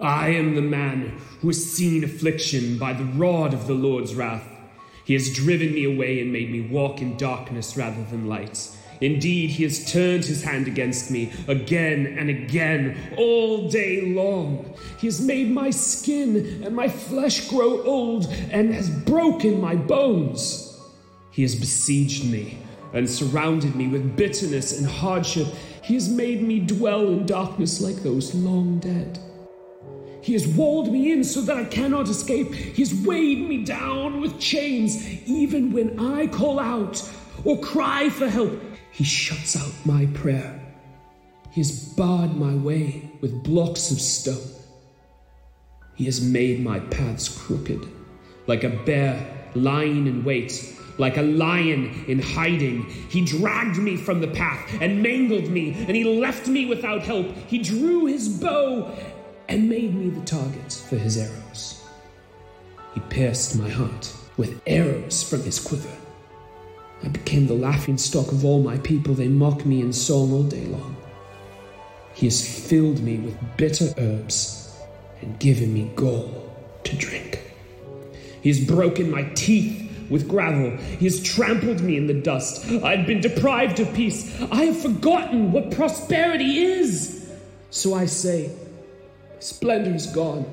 I am the man who has seen affliction by the rod of the Lord's wrath. He has driven me away and made me walk in darkness rather than light. Indeed, he has turned his hand against me again and again, all day long. He has made my skin and my flesh grow old and has broken my bones. He has besieged me and surrounded me with bitterness and hardship. He has made me dwell in darkness like those long dead. He has walled me in so that I cannot escape. He has weighed me down with chains. Even when I call out or cry for help, he shuts out my prayer. He has barred my way with blocks of stone. He has made my paths crooked, like a bear lying in wait like a lion in hiding. He dragged me from the path and mangled me, and he left me without help. He drew his bow and made me the target for his arrows. He pierced my heart with arrows from his quiver. I became the laughing stock of all my people. They mock me in song all day long. He has filled me with bitter herbs and given me gall to drink. He has broken my teeth with gravel. He has trampled me in the dust. I have been deprived of peace. I have forgotten what prosperity is. So I say, Splendor is gone,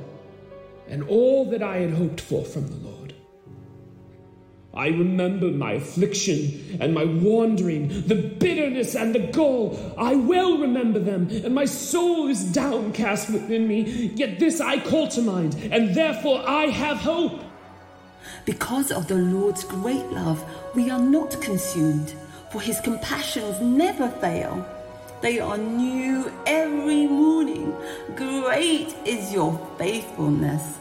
and all that I had hoped for from the Lord. I remember my affliction and my wandering, the bitterness and the gall. I well remember them, and my soul is downcast within me. Yet this I call to mind, and therefore I have hope. Because of the Lord's great love, we are not consumed, for his compassions never fail. They are new every morning. Great is your faithfulness.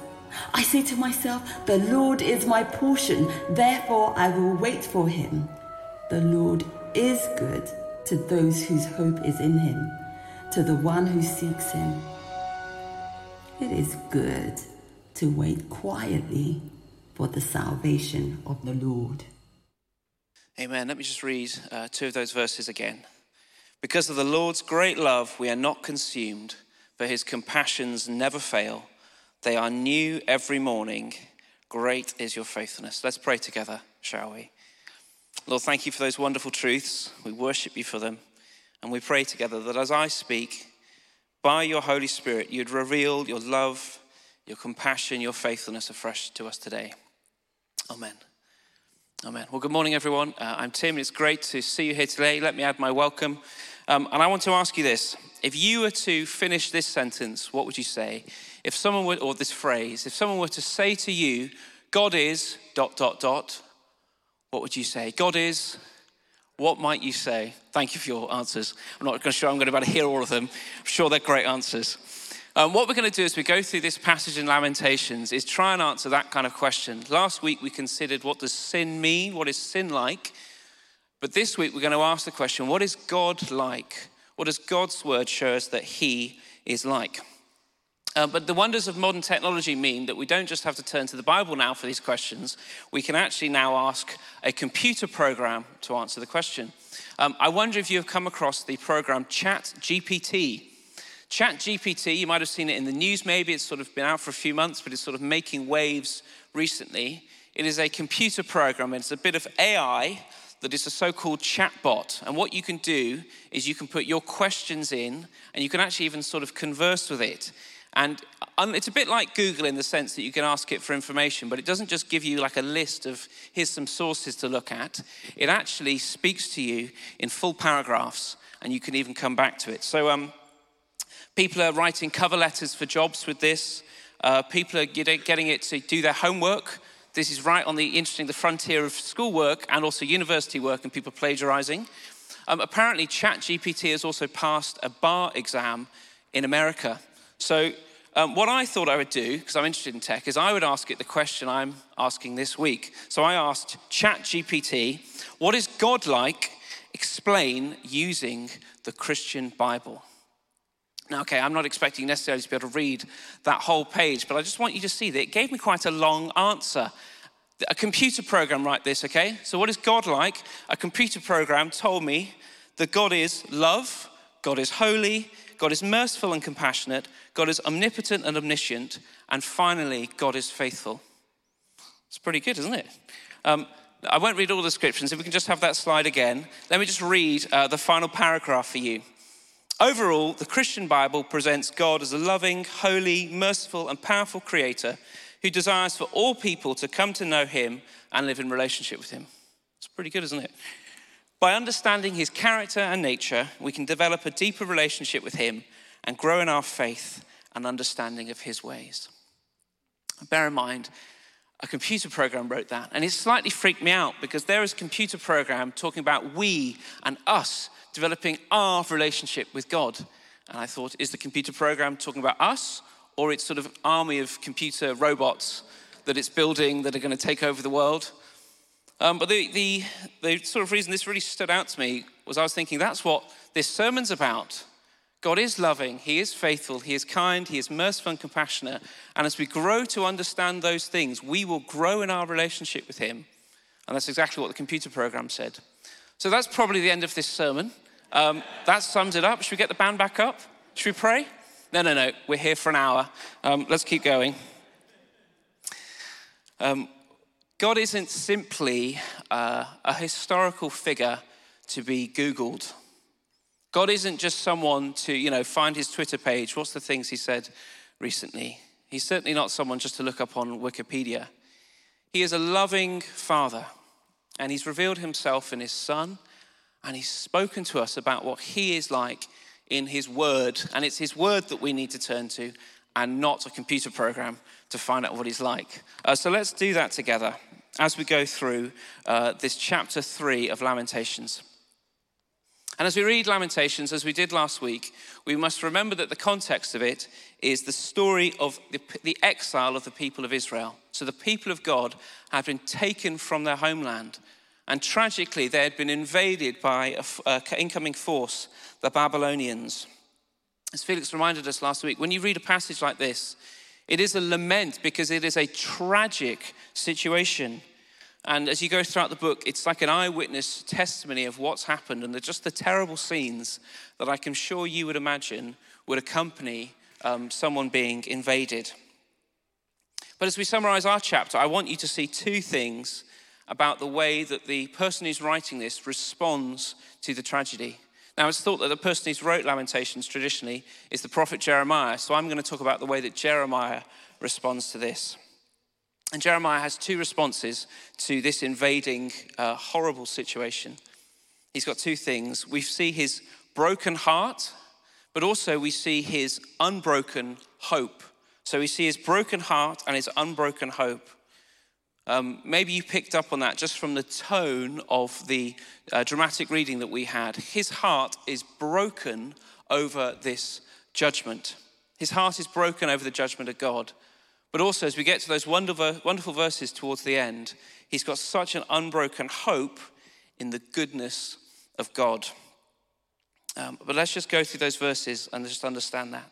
I say to myself, The Lord is my portion, therefore I will wait for him. The Lord is good to those whose hope is in him, to the one who seeks him. It is good to wait quietly for the salvation of the Lord. Amen. Let me just read uh, two of those verses again. Because of the Lord's great love, we are not consumed, for his compassions never fail. They are new every morning. Great is your faithfulness. Let's pray together, shall we? Lord, thank you for those wonderful truths. We worship you for them. And we pray together that as I speak, by your Holy Spirit, you'd reveal your love, your compassion, your faithfulness afresh to us today. Amen. Amen. Well, good morning, everyone. Uh, I'm Tim. It's great to see you here today. Let me add my welcome. Um, and I want to ask you this if you were to finish this sentence, what would you say? If someone were, or this phrase, if someone were to say to you, God is dot, dot, dot, what would you say? God is, what might you say? Thank you for your answers. I'm not sure I'm going to be able to hear all of them. I'm sure they're great answers. Um, what we're going to do as we go through this passage in Lamentations is try and answer that kind of question. Last week we considered what does sin mean? What is sin like? But this week we're going to ask the question what is God like? What does God's word show us that He is like? Uh, but the wonders of modern technology mean that we don't just have to turn to the Bible now for these questions. We can actually now ask a computer program to answer the question. Um, I wonder if you have come across the program Chat GPT. ChatGPT, you might have seen it in the news maybe, it's sort of been out for a few months, but it's sort of making waves recently. It is a computer program, it's a bit of AI that is a so called chatbot. And what you can do is you can put your questions in and you can actually even sort of converse with it. And it's a bit like Google in the sense that you can ask it for information, but it doesn't just give you like a list of here's some sources to look at. It actually speaks to you in full paragraphs and you can even come back to it. So, um, People are writing cover letters for jobs with this. Uh, people are getting it to do their homework. This is right on the interesting the frontier of schoolwork and also university work and people plagiarizing. Um, apparently, ChatGPT has also passed a bar exam in America. So, um, what I thought I would do, because I'm interested in tech, is I would ask it the question I'm asking this week. So I asked ChatGPT, what is God like? Explain using the Christian Bible. Now, okay, I'm not expecting necessarily to be able to read that whole page, but I just want you to see that it gave me quite a long answer. A computer program like this, okay? So, what is God like? A computer program told me that God is love, God is holy, God is merciful and compassionate, God is omnipotent and omniscient, and finally, God is faithful. It's pretty good, isn't it? Um, I won't read all the descriptions. If we can just have that slide again, let me just read uh, the final paragraph for you. Overall, the Christian Bible presents God as a loving, holy, merciful, and powerful creator who desires for all people to come to know him and live in relationship with him. It's pretty good, isn't it? By understanding his character and nature, we can develop a deeper relationship with him and grow in our faith and understanding of his ways. Bear in mind, a computer program wrote that, and it slightly freaked me out because there is a computer program talking about we and us developing our relationship with God. And I thought, is the computer program talking about us, or it's sort of army of computer robots that it's building that are going to take over the world? Um, but the, the, the sort of reason this really stood out to me was I was thinking that's what this sermon's about. God is loving, He is faithful, He is kind, He is merciful and compassionate. And as we grow to understand those things, we will grow in our relationship with Him. And that's exactly what the computer program said. So that's probably the end of this sermon. Um, that sums it up. Should we get the band back up? Should we pray? No, no, no. We're here for an hour. Um, let's keep going. Um, God isn't simply uh, a historical figure to be Googled God isn't just someone to, you know, find his Twitter page. What's the things he said recently? He's certainly not someone just to look up on Wikipedia. He is a loving father, and he's revealed himself in his son, and he's spoken to us about what he is like in his word. And it's his word that we need to turn to, and not a computer program to find out what he's like. Uh, so let's do that together as we go through uh, this chapter three of Lamentations. And as we read Lamentations, as we did last week, we must remember that the context of it is the story of the, the, exile of the people of Israel. So the people of God have been taken from their homeland. And tragically, they had been invaded by an incoming force, the Babylonians. As Felix reminded us last week, when you read a passage like this, it is a lament because it is a tragic situation. And as you go throughout the book, it's like an eyewitness testimony of what's happened and just the terrible scenes that I can sure you would imagine would accompany um, someone being invaded. But as we summarize our chapter, I want you to see two things about the way that the person who's writing this responds to the tragedy. Now, it's thought that the person who's wrote Lamentations traditionally is the prophet Jeremiah, so I'm going to talk about the way that Jeremiah responds to this. And Jeremiah has two responses to this invading, uh, horrible situation. He's got two things. We see his broken heart, but also we see his unbroken hope. So we see his broken heart and his unbroken hope. Um, maybe you picked up on that just from the tone of the uh, dramatic reading that we had. His heart is broken over this judgment. His heart is broken over the judgment of God. But also, as we get to those wonderful, wonderful verses towards the end, he's got such an unbroken hope in the goodness of God. Um, but let's just go through those verses and just understand that.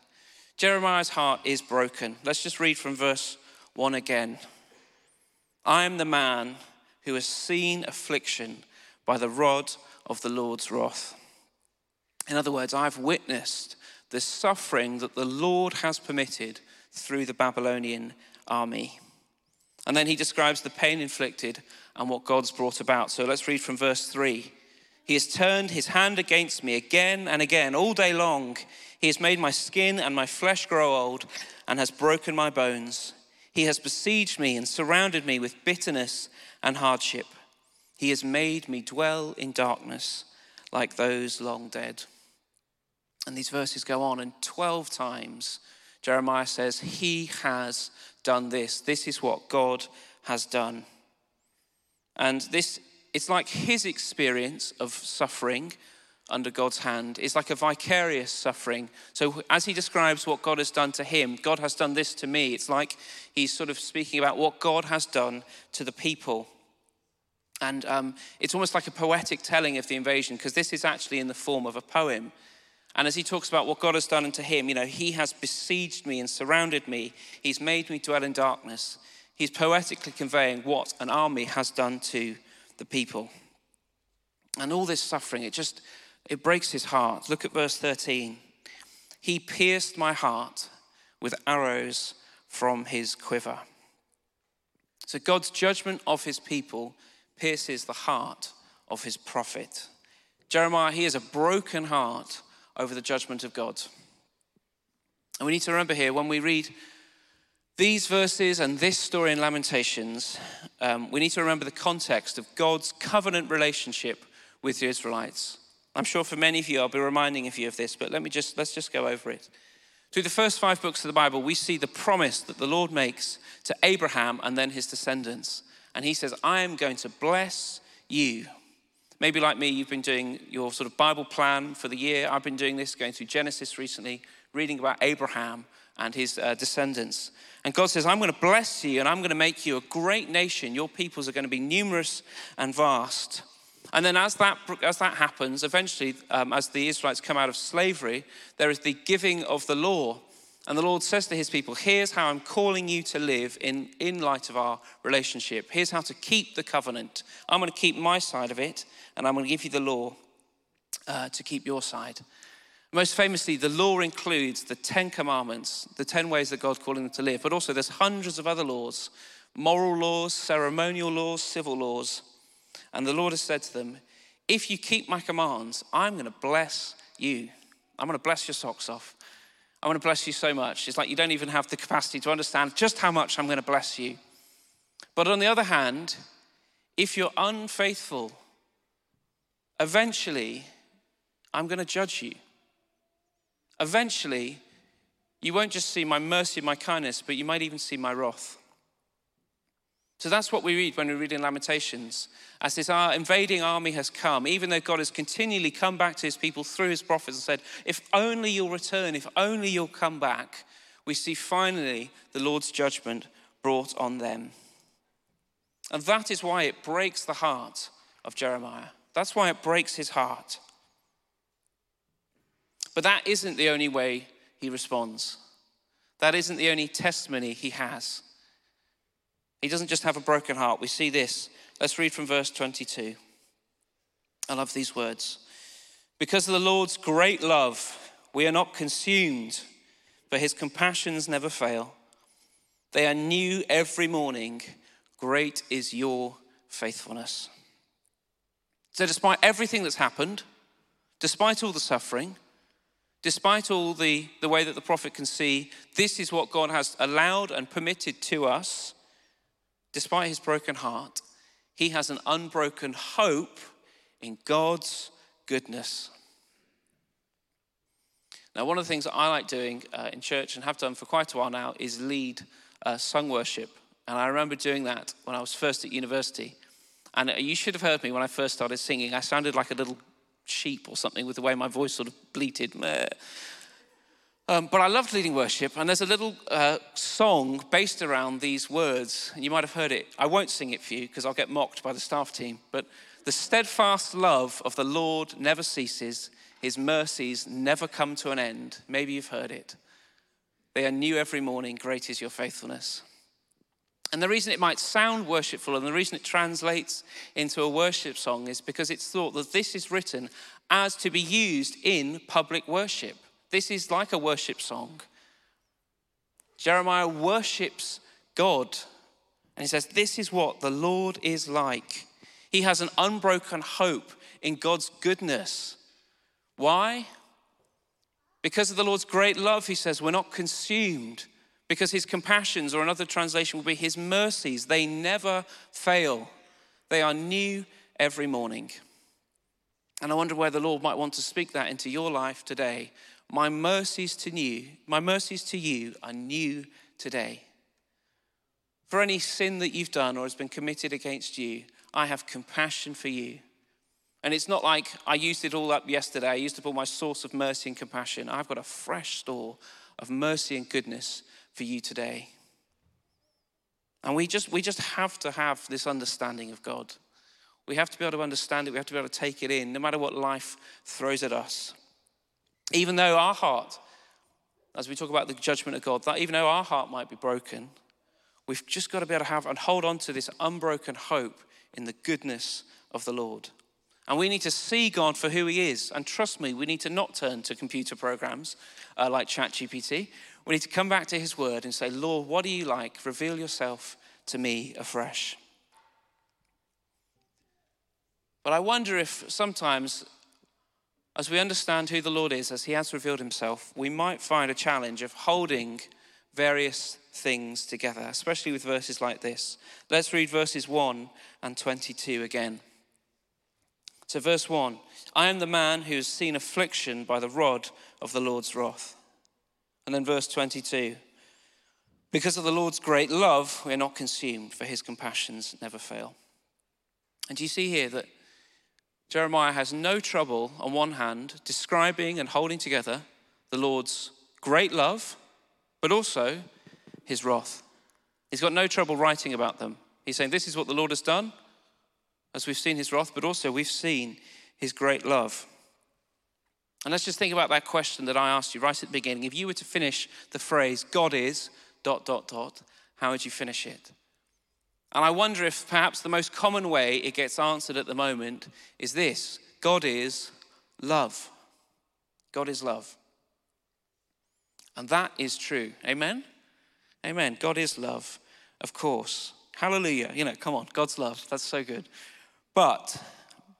Jeremiah's heart is broken. Let's just read from verse 1 again. I am the man who has seen affliction by the rod of the Lord's wrath. In other words, I've witnessed the suffering that the Lord has permitted through the Babylonian army. And then he describes the pain inflicted and what God's brought about. So let's read from verse 3. He has turned his hand against me again and again, all day long. He has made my skin and my flesh grow old and has broken my bones. He has besieged me and surrounded me with bitterness and hardship. He has made me dwell in darkness like those long dead. And these verses go on, and 12 times Jeremiah says, He has done this. This is what God has done. And this, it's like his experience of suffering under God's hand is like a vicarious suffering. So, as he describes what God has done to him, God has done this to me. It's like he's sort of speaking about what God has done to the people. And um, it's almost like a poetic telling of the invasion because this is actually in the form of a poem. And as he talks about what God has done unto him, you know, he has besieged me and surrounded me. He's made me dwell in darkness. He's poetically conveying what an army has done to the people. And all this suffering, it just It breaks his heart. Look at verse 13. He pierced my heart with arrows from his quiver. So God's judgment of his people pierces the heart of his prophet. Jeremiah, he has a broken heart over the judgment of God. And we need to remember here when we read these verses and this story in Lamentations, um, we need to remember the context of God's covenant relationship with the Israelites. I'm sure for many of you, I'll be reminding of you of this, but let me just let's just go over it. Through the first five books of the Bible, we see the promise that the Lord makes to Abraham and then his descendants. And he says, I am going to bless you. Maybe like me, you've been doing your sort of Bible plan for the year. I've been doing this, going through Genesis recently, reading about Abraham and his uh, descendants. And God says, I'm going to bless you and I'm going to make you a great nation. Your peoples are going to be numerous and vast. And then, as that, as that happens, eventually, um, as the Israelites come out of slavery, there is the giving of the law. And the Lord says to his people, Here's how I'm calling you to live in, in light of our relationship. Here's how to keep the covenant. I'm going to keep my side of it, and I'm going to give you the law uh, to keep your side. Most famously, the law includes the Ten Commandments, the 10 ways that God's calling them to live, but also there's hundreds of other laws moral laws, ceremonial laws, civil laws. And the Lord has said to them, If you keep my commands, I'm going to bless you. I'm going to bless your socks off. I'm going to bless you so much. It's like you don't even have the capacity to understand just how much I'm going to bless you. But on the other hand, if you're unfaithful, eventually I'm going to judge you. Eventually, you won't just see my mercy my kindness, but you might even see my wrath. So that's what we read when we read in Lamentations. As this invading army has come, even though God has continually come back to his people through his prophets and said, If only you'll return, if only you'll come back, we see finally the Lord's judgment brought on them. And that is why it breaks the heart of Jeremiah. That's why it breaks his heart. But that isn't the only way he responds. That isn't the only testimony he has. He doesn't just have a broken heart. We see this. Let's read from verse 22. I love these words. Because of the Lord's great love, we are not consumed, for his compassions never fail. They are new every morning. Great is your faithfulness. So, despite everything that's happened, despite all the suffering, despite all the, the way that the prophet can see, this is what God has allowed and permitted to us despite his broken heart, he has an unbroken hope in God's goodness. Now, one of the things that I like doing uh, in church and have done for quite a while now is lead uh, sung worship. And I remember doing that when I was first at university. And uh, you should have heard me when I first started singing. I sounded like a little sheep or something with the way my voice sort of bleated. Um, but I loved leading worship, and there's a little uh, song based around these words, and you might have heard it. I won't sing it for you because I'll get mocked by the staff team. But the steadfast love of the Lord never ceases, his mercies never come to an end. Maybe you've heard it. They are new every morning. Great is your faithfulness. And the reason it might sound worshipful and the reason it translates into a worship song is because it's thought that this is written as to be used in public worship. This is like a worship song. Jeremiah worships God. And he says, This is what the Lord is like. He has an unbroken hope in God's goodness. Why? Because of the Lord's great love, he says, we're not consumed. Because his compassions, or another translation will be his mercies, they never fail. They are new every morning. And I wonder where the Lord might want to speak that into your life today my mercies to you, my mercies to you are new today. For any sin that you've done or has been committed against you, I have compassion for you. And it's not like I used it all up yesterday. I used up all my source of mercy and compassion. I've got a fresh store of mercy and goodness for you today. And we just, we just have to have this understanding of God. We have to be able to understand it. We have to be able to take it in, no matter what life throws at us. Even though our heart, as we talk about the judgment of God, that even though our heart might be broken, we've just got to be able to have and hold on to this unbroken hope in the goodness of the Lord. And we need to see God for who He is. And trust me, we need to not turn to computer programs uh, like ChatGPT. We need to come back to His Word and say, Lord, what are you like? Reveal yourself to me afresh. But I wonder if sometimes, as we understand who the Lord is, as He has revealed Himself, we might find a challenge of holding various things together, especially with verses like this. Let's read verses 1 and 22 again. So, verse 1 I am the man who has seen affliction by the rod of the Lord's wrath. And then verse 22 Because of the Lord's great love, we are not consumed, for his compassions never fail. And do you see here that Jeremiah has no trouble, on one hand, describing and holding together the Lord's great love, but also his wrath. He's got no trouble writing about them. He's saying, This is what the Lord has done, as we've seen his wrath, but also we've seen his great love. And let's just think about that question that I asked you right at the beginning. If you were to finish the phrase, God is, dot, dot, dot, how would you finish it? And I wonder if perhaps the most common way it gets answered at the moment is this God is love. God is love. And that is true. Amen? Amen. God is love, of course. Hallelujah. You know, come on, God's love. That's so good. But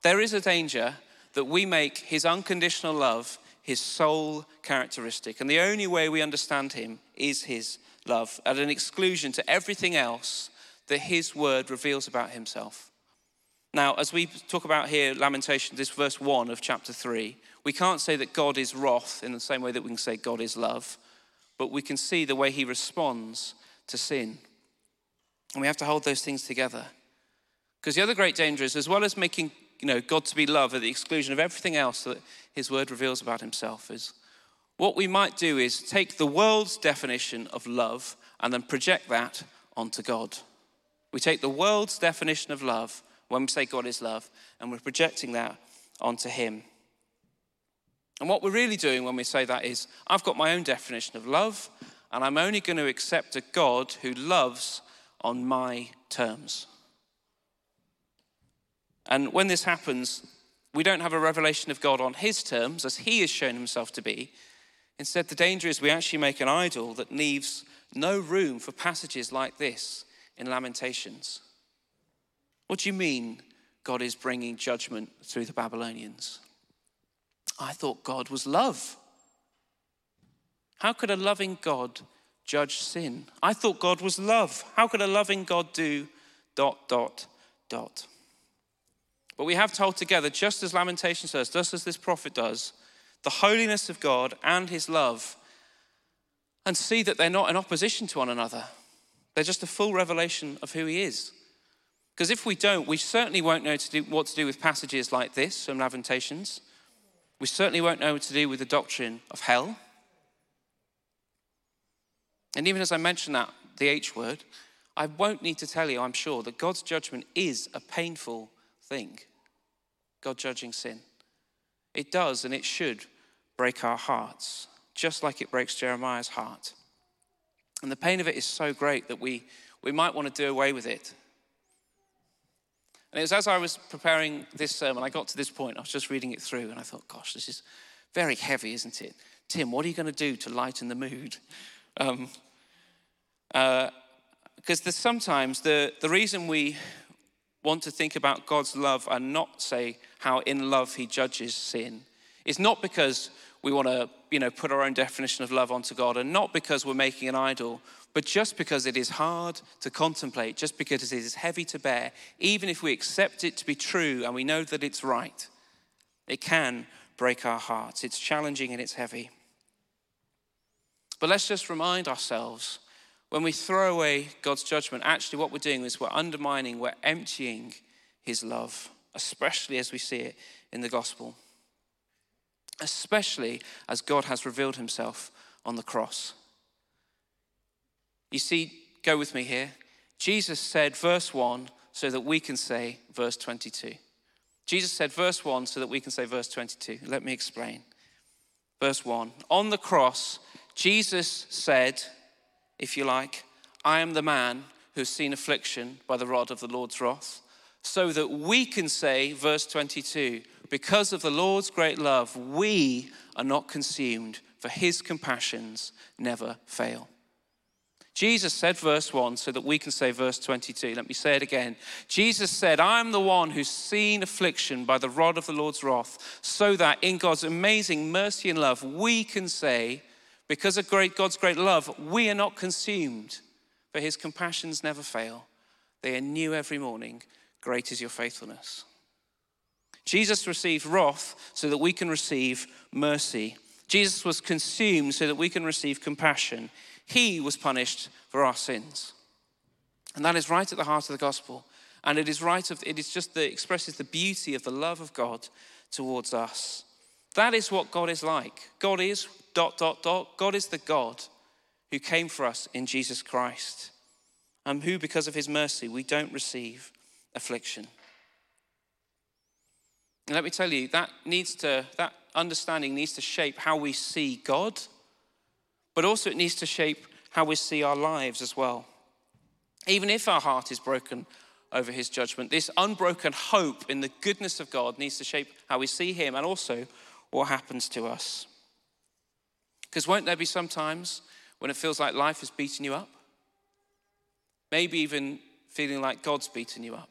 there is a danger that we make his unconditional love his sole characteristic. And the only way we understand him is his love, at an exclusion to everything else that his word reveals about himself. Now, as we talk about here, Lamentation, this verse 1 of chapter 3, we can't say that God is wrath in the same way that we can say God is love, but we can see the way he responds to sin. And we have to hold those things together. Because the other great danger is, as well as making you know, God to be love at the exclusion of everything else that his word reveals about himself, is what we might do is take the world's definition of love and then project that onto God. We take the world's definition of love when we say God is love and we're projecting that onto him. And what we're really doing when we say that is, I've got my own definition of love, and I'm only going to accept a God who loves on my terms. And when this happens, we don't have a revelation of God on his terms, as he has shown himself to be. Instead, the danger is we actually make an idol that leaves no room for passages like this in Lamentations. What do you mean God is bringing judgment through the Babylonians? I thought God was love. How could a loving God judge sin? I thought God was love. How could a loving God do dot, dot, dot? But we have told together, just as Lamentation says, just as this prophet does, the holiness of God and his love, and see that they're not in opposition to one another. They're just a full revelation of who he is. Because if we don't, we certainly won't know to do, what to do with passages like this from Lamentations. We certainly won't know what to do with the doctrine of hell. And even as I mentioned that, the H word, I won't need to tell you, I'm sure, that God's judgment is a painful thing. God judging sin. It does and it should break our hearts, just like it breaks Jeremiah's heart. And the pain of it is so great that we, we might want to do away with it. And it was as I was preparing this sermon, I got to this point, I was just reading it through, and I thought, gosh, this is very heavy, isn't it? Tim, what are you going to do to lighten the mood? Um, uh, because sometimes the, the reason we want to think about God's love and not say how in love he judges sin is not because we want to you know put our own definition of love onto God and not because we're making an idol but just because it is hard to contemplate just because it is heavy to bear even if we accept it to be true and we know that it's right it can break our hearts it's challenging and it's heavy but let's just remind ourselves when we throw away God's judgment, actually what we're doing is we're undermining, we're emptying his love, especially as we see it in the gospel. Especially as God has revealed himself on the cross. You see, go with me here. Jesus said, verse 1, so that we can say verse 22. Jesus said, verse 1, so that we can say verse 22. Let me explain. Verse 1 On the cross, Jesus said, if you like, I am the man who has seen affliction by the rod of the Lord's wrath. so that we can say, verse 22, because of the Lord's great love, we are not consumed, for his compassions never fail. Jesus said, verse 1, so that we can say verse 22. Let me say it again. Jesus said, I am the one who's seen affliction by the rod of the Lord's wrath, so that in God's amazing mercy and love, we can say, because of great, God's great love, we are not consumed, for his compassions never fail. They are new every morning. Great is your faithfulness. Jesus received wrath so that we can receive mercy. Jesus was consumed so that we can receive compassion. He was punished for our sins. And that is right at the heart of the gospel. And it is right of, it is just that expresses the beauty of the love of God towards us. That is what God is like. God is dot dot dot. God is the God who came for us in Jesus Christ. And who, because of his mercy, we don't receive affliction. And let me tell you, that needs to, that understanding needs to shape how we see God, but also it needs to shape how we see our lives as well. Even if our heart is broken over his judgment, this unbroken hope in the goodness of God needs to shape how we see him and also what happens to us. Because won't there be some times when it feels like life is beating you up? Maybe even feeling like God's beating you up.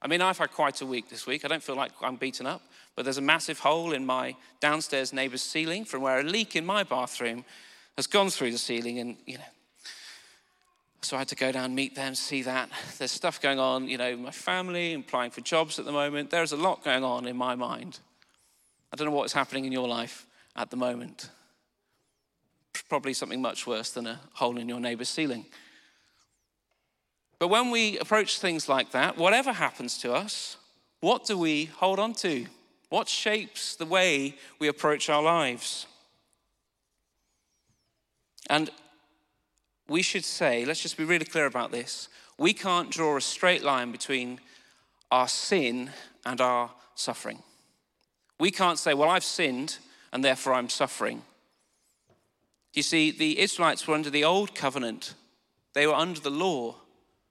I mean, I've had quite a week this week. I don't feel like I'm beaten up, but there's a massive hole in my downstairs neighbor's ceiling from where a leak in my bathroom has gone through the ceiling, and you know. So I had to go down, meet them, see that. There's stuff going on, you know, my family, applying for jobs at the moment. There's a lot going on in my mind. I don't know what is happening in your life at the moment. Probably something much worse than a hole in your neighbor's ceiling. But when we approach things like that, whatever happens to us, what do we hold on to? What shapes the way we approach our lives? And we should say, let's just be really clear about this. We can't draw a straight line between our sin and our suffering. We can't say, well, I've sinned and therefore I'm suffering. You see, the Israelites were under the old covenant, they were under the law.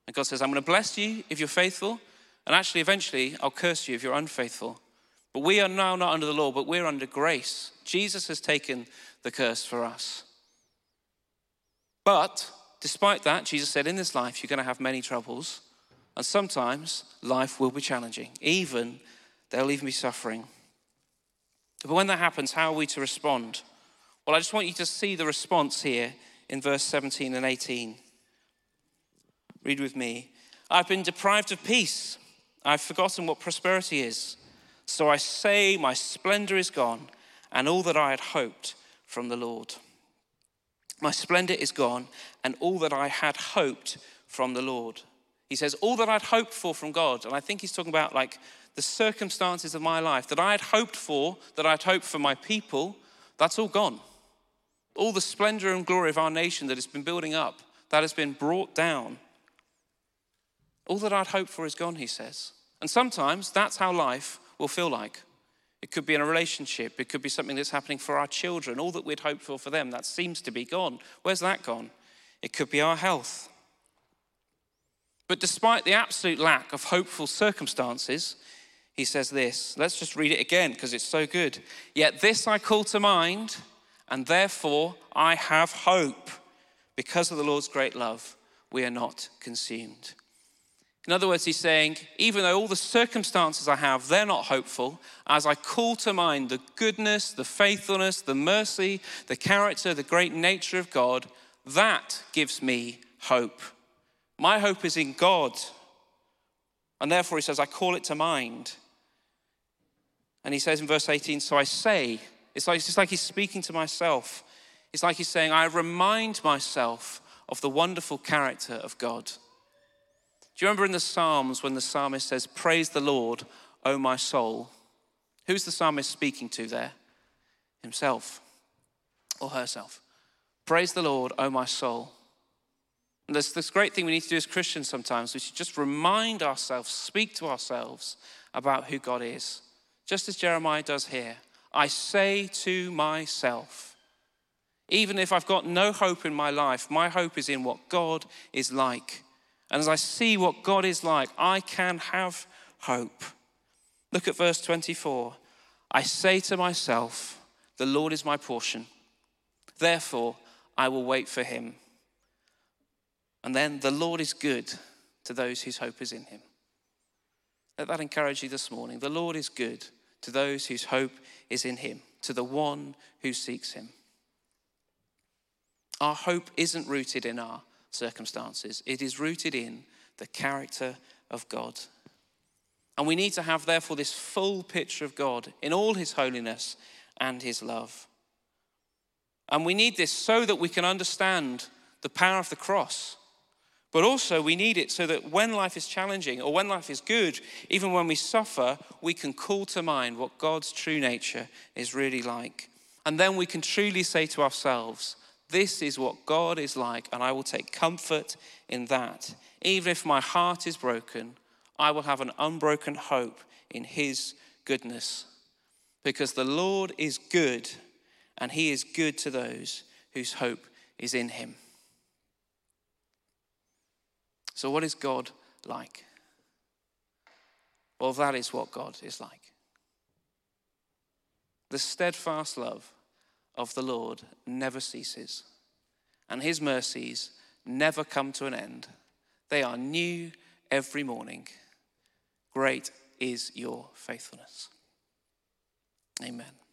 And God says, I'm going to bless you if you're faithful, and actually, eventually, I'll curse you if you're unfaithful. But we are now not under the law, but we're under grace. Jesus has taken the curse for us. But despite that, Jesus said, in this life, you're going to have many troubles. And sometimes life will be challenging, even there'll even be suffering. But when that happens, how are we to respond? Well, I just want you to see the response here in verse 17 and 18. Read with me. I've been deprived of peace. I've forgotten what prosperity is. So I say, My splendor is gone, and all that I had hoped from the Lord. My splendor is gone, and all that I had hoped from the Lord. He says, All that I'd hoped for from God. And I think he's talking about like the circumstances of my life that I had hoped for, that I'd hoped for my people, that's all gone. All the splendor and glory of our nation that has been building up, that has been brought down. All that I'd hoped for is gone, he says. And sometimes that's how life will feel like. It could be in a relationship, it could be something that's happening for our children. All that we'd hoped for for them, that seems to be gone. Where's that gone? It could be our health. But despite the absolute lack of hopeful circumstances, he says this. Let's just read it again because it's so good. Yet this I call to mind, and therefore I have hope. Because of the Lord's great love, we are not consumed. In other words, he's saying, even though all the circumstances I have, they're not hopeful, as I call to mind the goodness, the faithfulness, the mercy, the character, the great nature of God, that gives me hope. My hope is in God. And therefore, he says, I call it to mind. And he says in verse 18, So I say, it's like, it's like he's speaking to myself. It's like he's saying, I remind myself of the wonderful character of God. Do you remember in the Psalms when the psalmist says, Praise the Lord, O my soul? Who's the psalmist speaking to there? Himself or herself. Praise the Lord, O my soul. And there's this great thing we need to do as Christians sometimes. We should just remind ourselves, speak to ourselves about who God is. Just as Jeremiah does here. I say to myself, even if I've got no hope in my life, my hope is in what God is like and as I see what God is like, I can have hope. Look at verse 24. I say to myself, The Lord is my portion. Therefore, I will wait for him. And then, the Lord is good to those whose hope is in him. Let that encourage you this morning. The Lord is good to those whose hope is in him, to the one who seeks him. Our hope isn't rooted in our circumstances, it is rooted in the character of God. And we need to have, therefore, this full picture of God in all his holiness and his love. And we need this so that we can understand the power of the cross. But also, we need it so that when life is challenging or when life is good, even when we suffer, we can call to mind what God's true nature is really like. And then we can truly say to ourselves, This is what God is like, and I will take comfort in that. Even if my heart is broken, I will have an unbroken hope in His goodness. Because the Lord is good, and He is good to those whose hope is in Him. So, what is God like? Well, that is what God is like. The steadfast love of the Lord never ceases, and His mercies never come to an end. They are new every morning. Great is your faithfulness. Amen.